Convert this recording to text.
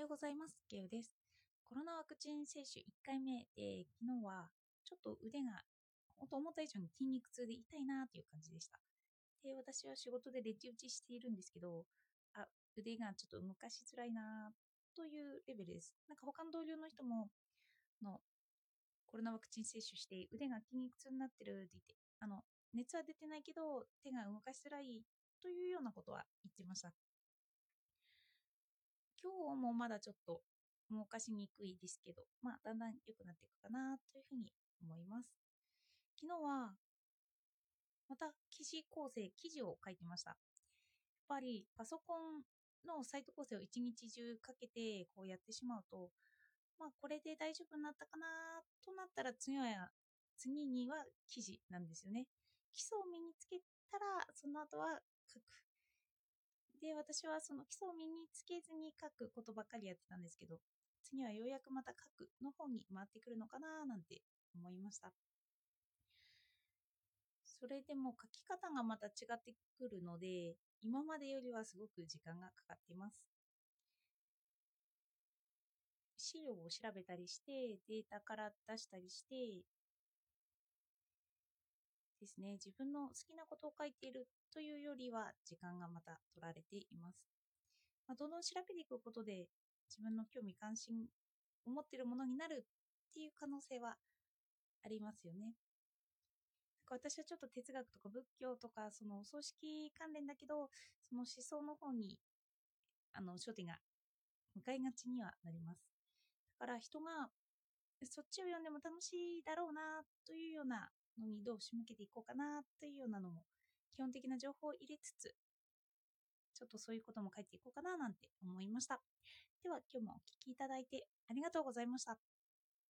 ようございます。ゲウです。コロナワクチン接種1回目で、昨日はちょっと腕が本当思った以上に筋肉痛で痛いなという感じでした。で、私は仕事でレッジ打ちしているんですけど、あ、腕がちょっと動かしづらいなというレベルです。なんか他の同僚の人も、のコロナワクチン接種して腕が筋肉痛になってるって言って、あの、熱は出てないけど手が動かしづらいというようなことは言ってました。今日もまだちょっと動かしにくいですけど、まあ、だんだん良くなっていくかなというふうに思います。昨日は、また記事構成、記事を書いてました。やっぱりパソコンのサイト構成を一日中かけてこうやってしまうと、まあ、これで大丈夫になったかなとなったら次は、次には記事なんですよね。基礎を身につけたら、その後は書く。で、私はその基礎を身につけずに書くことばっかりやってたんですけど、次はようやくまた書くの方に回ってくるのかななんて思いました。それでも書き方がまた違ってくるので、今までよりはすごく時間がかかっています。資料を調べたりして、データから出したりして、ですね、自分の好きなことを書いているというよりは時間がまた取られています。まあ、どんどん調べていくことで自分の興味関心を持っているものになるっていう可能性はありますよね。なんか私はちょっと哲学とか仏教とかそのお葬式関連だけどその思想の方にあの焦点が向かいがちにはなります。だから人がそっちを読んでも楽しいだろうなというようなのにどう仕向けていこうかなというようなのも基本的な情報を入れつつ、ちょっとそういうことも書いていこうかななんて思いました。では今日もお聴きいただいてありがとうございました。